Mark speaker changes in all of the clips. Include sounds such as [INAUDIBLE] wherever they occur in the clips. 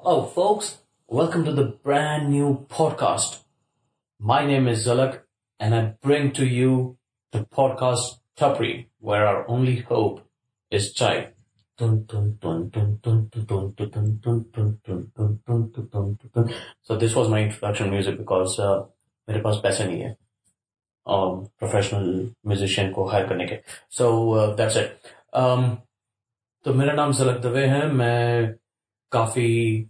Speaker 1: Hello, folks. Welcome to the brand new podcast. My name is Zalak, and I bring to you the podcast Tapri, where our only hope is chai. So this was my introduction music because uh, मेरे पास पैसे नहीं है professional musician को higher करने के so that's it तो मेरा नाम सलक दवे है मैं काफ़ी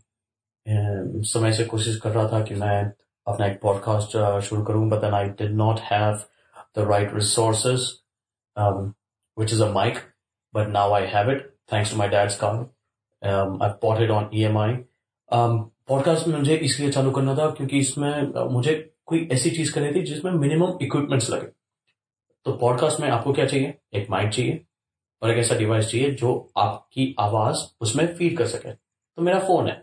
Speaker 1: समय से कोशिश कर रहा था कि मैं अपना एक पॉडकास्ट शुरू करूँ but I did not have the right resources which is a mic but now I have it thanks to my dad's car um, I've bought it on um, podcast में मुझे इसलिए चालू करना था क्योंकि इसमें मुझे कोई ऐसी चीज़ करनी थी जिसमें मिनिमम इक्विपमेंट्स लगे। तो पॉडकास्ट में आपको क्या चाहिए? एक माइक चाहिए और एक ऐसा डिवाइस चाहिए जो आपकी आवाज़ उसमें फ़ीड कर सके। तो मेरा फ़ोन है।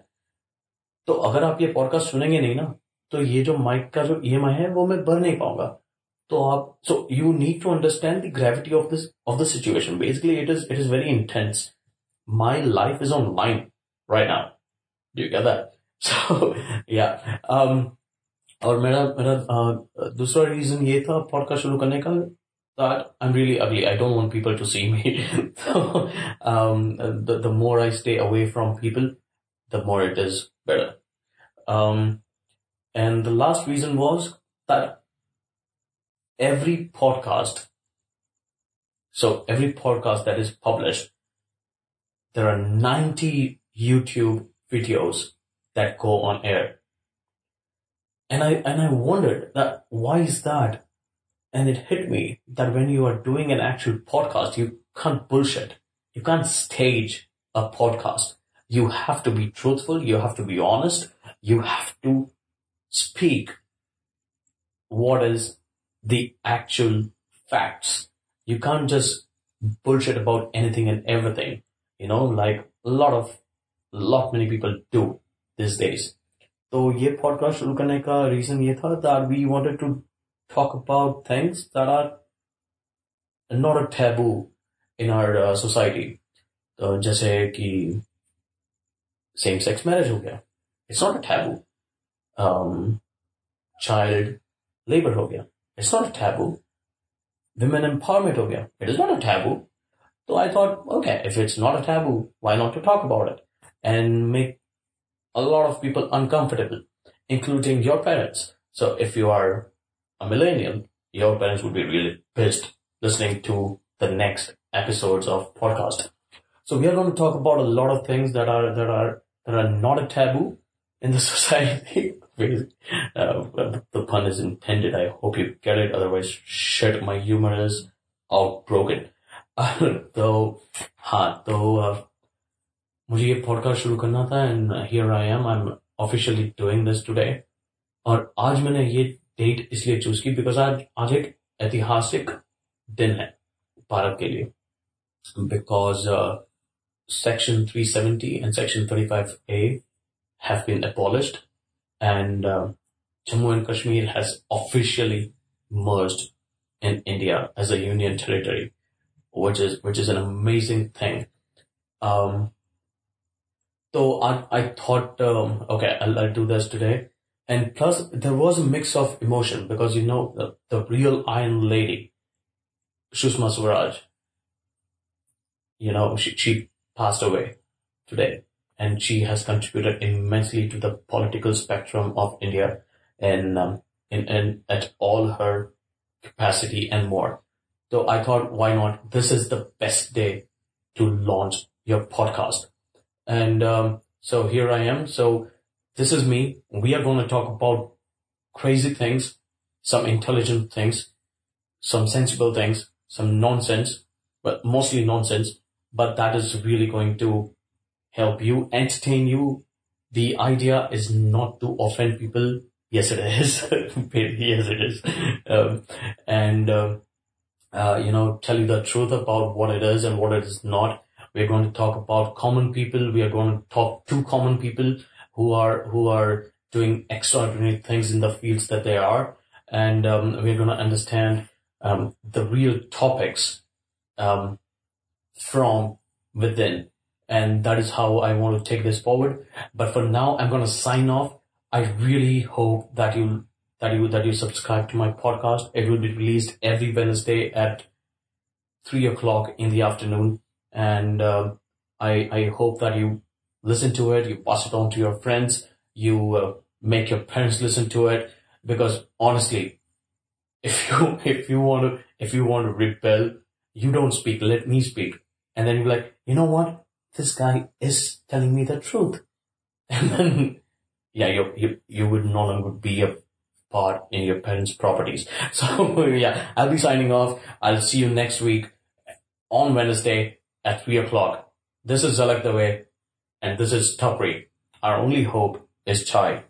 Speaker 1: तो अगर आप ये पॉडकास्ट सुनेंगे नहीं ना तो ये जो माइक का जो ई है वो मैं भर नहीं पाऊँगा। तो आप so you need to understand the gravity of this of the situation basically it is it is very intense my life is on line right now do get that so yeah और मेरा मेरा दूसरा reason ये था podcast शुरू करने का that I'm really ugly. I don't want people to see me. [LAUGHS] so, um, the, the more I stay away from people, the more it is better. Um, and the last reason was that every podcast, so every podcast that is published, there are 90 YouTube videos that go on air. And I, and I wondered that why is that? And it hit me that when you are doing an actual podcast, you can't bullshit. You can't stage a podcast. You have to be truthful. You have to be honest. You have to speak what is the actual facts. You can't just bullshit about anything and everything, you know, like a lot of, lot many people do these days. तो ये podcast शुरू करने का reason ये था that we wanted to talk about things that are not a taboo in our society तो जैसे कि same-sex marriage ho gaya. It's not a taboo. Um, child labor ho gaya. It's not a taboo. Women empowerment ho gaya. It is not a taboo. So I thought, okay, if it's not a taboo, why not to talk about it and make a lot of people uncomfortable, including your parents. So if you are a millennial, your parents would be really pissed listening to the next episodes of podcast. So we are going to talk about a lot of things that are that are that are not a taboo in the society. uh, the pun is intended. I hope you get it. Otherwise, shit, my humor is outbroken. तो हाँ तो मुझे ये podcast शुरू करना था and here I am I am officially doing this today और आज मैंने ये डेट इसलिए चूज़ की बिकॉज़ आज आज एक ऐतिहासिक दिन है भारत के लिए because section 370 and section 35A have been abolished and uh, Jammu and Kashmir has officially merged in India as a union territory, which is which is an amazing thing. Um, so I, I thought, um, okay, I'll, I'll do this today. And plus there was a mix of emotion because, you know, the, the real Iron Lady, Sushma Swaraj, you know, she, she passed away today and she has contributed immensely to the political spectrum of India and, um, in, in, at all her capacity and more. So I thought, why not? This is the best day to launch your podcast and um, so here I am. So this is me. We are going to talk about crazy things, some intelligent things, some sensible things, some nonsense, but mostly nonsense. But that is really going to help you, entertain you. The idea is not to offend people. Yes, it is. [LAUGHS] yes, it is. Um, and, uh, uh, you know, tell you the truth about what it is and what it is not we're going to talk about common people. We are going to talk to common people who are, who are doing extraordinary things in the fields that they are. And, um, we're going to understand, um, the real topics, um, from within. and that is how I want to take this forward. But for now, I'm going to sign off. I really hope that you that you that you subscribe to my podcast. It will be released every Wednesday at three o'clock in the afternoon, and uh, I I hope that you listen to it, you pass it on to your friends, you uh, make your parents listen to it, because honestly, if you [LAUGHS] if you want to if you want to rebel, you don't speak. Let me speak, and then you're like, you know what? This guy is telling me the truth, [LAUGHS] and then yeah, you you you would no longer be a part in your parents' properties. [LAUGHS] So yeah, I'll be signing off. I'll see you next week on Wednesday at three o'clock. This is Zalak Dave, and this is Tapri. Our only hope is chai.